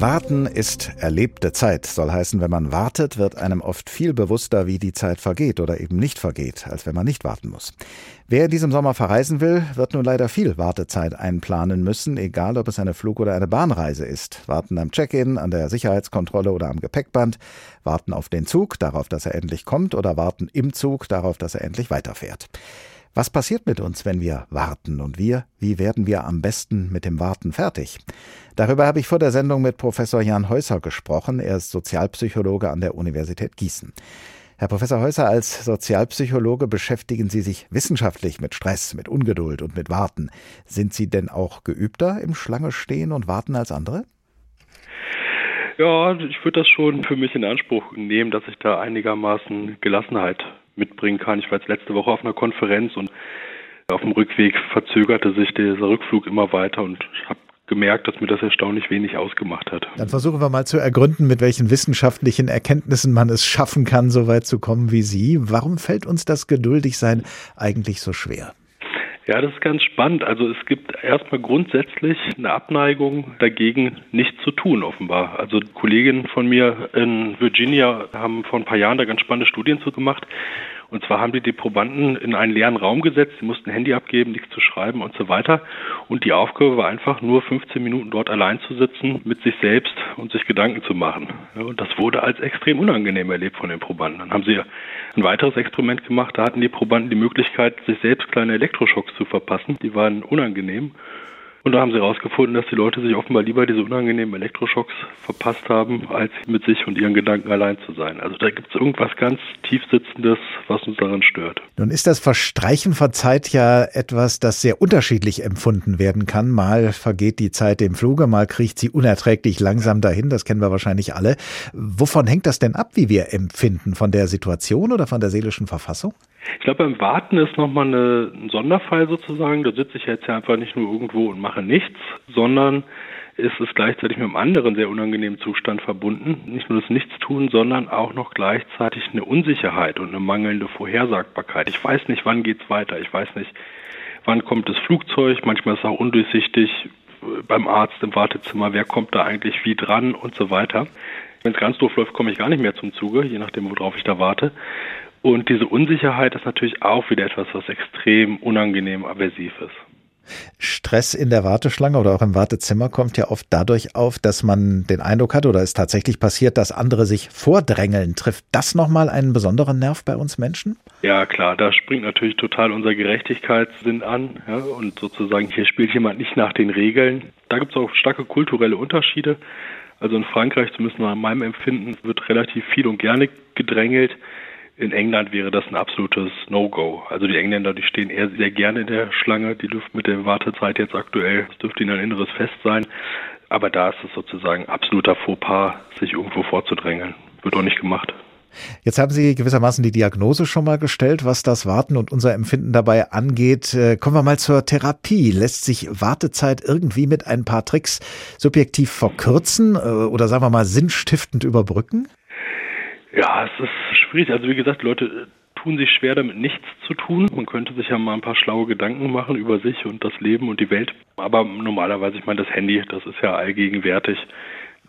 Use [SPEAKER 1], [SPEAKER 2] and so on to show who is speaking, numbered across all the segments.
[SPEAKER 1] Warten ist erlebte Zeit, soll heißen, wenn man wartet, wird einem oft viel bewusster, wie die Zeit vergeht oder eben nicht vergeht, als wenn man nicht warten muss. Wer in diesem Sommer verreisen will, wird nun leider viel Wartezeit einplanen müssen, egal ob es eine Flug- oder eine Bahnreise ist. Warten am Check-in, an der Sicherheitskontrolle oder am Gepäckband, warten auf den Zug, darauf, dass er endlich kommt, oder warten im Zug, darauf, dass er endlich weiterfährt. Was passiert mit uns, wenn wir warten? Und wir, wie werden wir am besten mit dem Warten fertig? Darüber habe ich vor der Sendung mit Professor Jan Häuser gesprochen. Er ist Sozialpsychologe an der Universität Gießen. Herr Professor Häuser, als Sozialpsychologe beschäftigen Sie sich wissenschaftlich mit Stress, mit Ungeduld und mit Warten. Sind Sie denn auch geübter im Schlange stehen und warten als andere?
[SPEAKER 2] Ja, ich würde das schon für mich in Anspruch nehmen, dass ich da einigermaßen Gelassenheit mitbringen kann. Ich war jetzt letzte Woche auf einer Konferenz und auf dem Rückweg verzögerte sich dieser Rückflug immer weiter und ich habe gemerkt, dass mir das erstaunlich wenig ausgemacht hat.
[SPEAKER 1] Dann versuchen wir mal zu ergründen, mit welchen wissenschaftlichen Erkenntnissen man es schaffen kann, so weit zu kommen wie Sie. Warum fällt uns das Geduldigsein eigentlich so schwer?
[SPEAKER 2] Ja, das ist ganz spannend. Also es gibt erstmal grundsätzlich eine Abneigung dagegen, nichts zu tun, offenbar. Also Kolleginnen von mir in Virginia haben vor ein paar Jahren da ganz spannende Studien zu gemacht. Und zwar haben die die Probanden in einen leeren Raum gesetzt, sie mussten Handy abgeben, nichts zu schreiben und so weiter. Und die Aufgabe war einfach nur 15 Minuten dort allein zu sitzen, mit sich selbst und sich Gedanken zu machen. und das wurde als extrem unangenehm erlebt von den Probanden. Dann haben sie ein weiteres Experiment gemacht, da hatten die Probanden die Möglichkeit, sich selbst kleine Elektroschocks zu verpassen. Die waren unangenehm. Und da haben sie herausgefunden, dass die Leute sich offenbar lieber diese unangenehmen Elektroschocks verpasst haben, als mit sich und ihren Gedanken allein zu sein. Also da gibt es irgendwas ganz tiefsitzendes, was uns daran stört.
[SPEAKER 1] Nun ist das Verstreichen von Zeit ja etwas, das sehr unterschiedlich empfunden werden kann. Mal vergeht die Zeit im Fluge, mal kriecht sie unerträglich langsam dahin. Das kennen wir wahrscheinlich alle. Wovon hängt das denn ab, wie wir empfinden? Von der Situation oder von der seelischen Verfassung?
[SPEAKER 2] Ich glaube, beim Warten ist nochmal eine, ein Sonderfall sozusagen. Da sitze ich jetzt ja einfach nicht nur irgendwo und mache nichts, sondern ist es gleichzeitig mit einem anderen sehr unangenehmen Zustand verbunden. Nicht nur das Nichtstun, sondern auch noch gleichzeitig eine Unsicherheit und eine mangelnde Vorhersagbarkeit. Ich weiß nicht, wann geht's weiter. Ich weiß nicht, wann kommt das Flugzeug. Manchmal ist es auch undurchsichtig beim Arzt im Wartezimmer, wer kommt da eigentlich wie dran und so weiter. Wenn es ganz doof läuft, komme ich gar nicht mehr zum Zuge, je nachdem, worauf ich da warte. Und diese Unsicherheit ist natürlich auch wieder etwas, was extrem unangenehm aversiv ist.
[SPEAKER 1] Stress in der Warteschlange oder auch im Wartezimmer kommt ja oft dadurch auf, dass man den Eindruck hat oder es tatsächlich passiert, dass andere sich vordrängeln. Trifft das nochmal einen besonderen Nerv bei uns Menschen?
[SPEAKER 2] Ja, klar, da springt natürlich total unser Gerechtigkeitssinn an. Ja, und sozusagen, hier spielt jemand nicht nach den Regeln. Da gibt es auch starke kulturelle Unterschiede. Also in Frankreich, zumindest nach meinem Empfinden, wird relativ viel und gerne gedrängelt. In England wäre das ein absolutes No-Go. Also die Engländer, die stehen eher sehr gerne in der Schlange. Die dürften mit der Wartezeit jetzt aktuell, das dürfte ihnen ein inneres Fest sein. Aber da ist es sozusagen absoluter Fauxpas, sich irgendwo vorzudrängeln. Wird auch nicht gemacht.
[SPEAKER 1] Jetzt haben Sie gewissermaßen die Diagnose schon mal gestellt, was das Warten und unser Empfinden dabei angeht. Äh, kommen wir mal zur Therapie. Lässt sich Wartezeit irgendwie mit ein paar Tricks subjektiv verkürzen äh, oder sagen wir mal sinnstiftend überbrücken?
[SPEAKER 2] Ja, es ist schwierig. Also wie gesagt, Leute äh, tun sich schwer damit nichts zu tun. Man könnte sich ja mal ein paar schlaue Gedanken machen über sich und das Leben und die Welt. Aber normalerweise, ich meine, das Handy, das ist ja allgegenwärtig.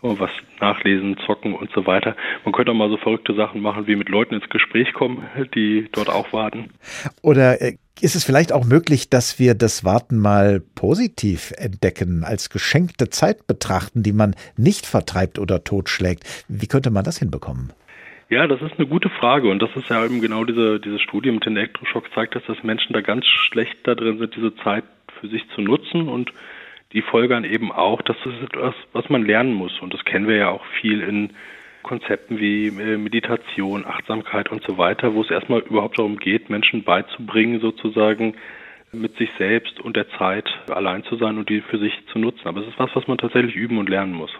[SPEAKER 2] Was nachlesen, zocken und so weiter. Man könnte auch mal so verrückte Sachen machen, wie mit Leuten ins Gespräch kommen, die dort auch warten.
[SPEAKER 1] Oder äh, ist es vielleicht auch möglich, dass wir das Warten mal positiv entdecken, als geschenkte Zeit betrachten, die man nicht vertreibt oder totschlägt? Wie könnte man das hinbekommen?
[SPEAKER 2] Ja, das ist eine gute Frage und das ist ja eben genau diese, diese Studie mit den Elektroschocks zeigt, dass das Menschen da ganz schlecht da drin sind, diese Zeit für sich zu nutzen und die folgern eben auch, dass das ist etwas, was man lernen muss und das kennen wir ja auch viel in Konzepten wie äh, Meditation, Achtsamkeit und so weiter, wo es erstmal überhaupt darum geht, Menschen beizubringen, sozusagen mit sich selbst und der Zeit allein zu sein und die für sich zu nutzen. Aber es ist was, was man tatsächlich üben und lernen muss.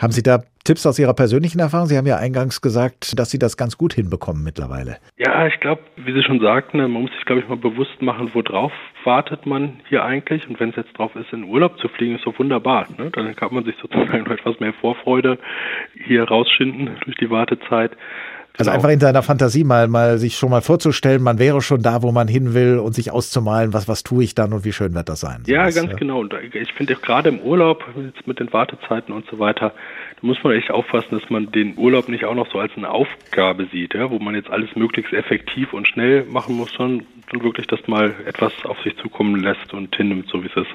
[SPEAKER 1] Haben Sie da Tipps aus Ihrer persönlichen Erfahrung? Sie haben ja eingangs gesagt, dass Sie das ganz gut hinbekommen mittlerweile.
[SPEAKER 2] Ja, ich glaube, wie Sie schon sagten, man muss sich, glaube ich, mal bewusst machen, worauf wartet man hier eigentlich. Und wenn es jetzt drauf ist, in Urlaub zu fliegen, ist doch wunderbar. Ne? Dann kann man sich sozusagen noch etwas mehr Vorfreude hier rausschinden durch die Wartezeit.
[SPEAKER 1] Also genau. einfach in seiner Fantasie mal, mal sich schon mal vorzustellen, man wäre schon da, wo man hin will und sich auszumalen, was, was tue ich dann und wie schön wird das sein.
[SPEAKER 2] Ja, was, ganz äh, genau. Und ich finde gerade im Urlaub, jetzt mit den Wartezeiten und so weiter, da muss man echt aufpassen, dass man den Urlaub nicht auch noch so als eine Aufgabe sieht, ja, wo man jetzt alles möglichst effektiv und schnell machen muss, sondern wirklich das mal etwas auf sich zukommen lässt und hinnimmt, so wie es ist.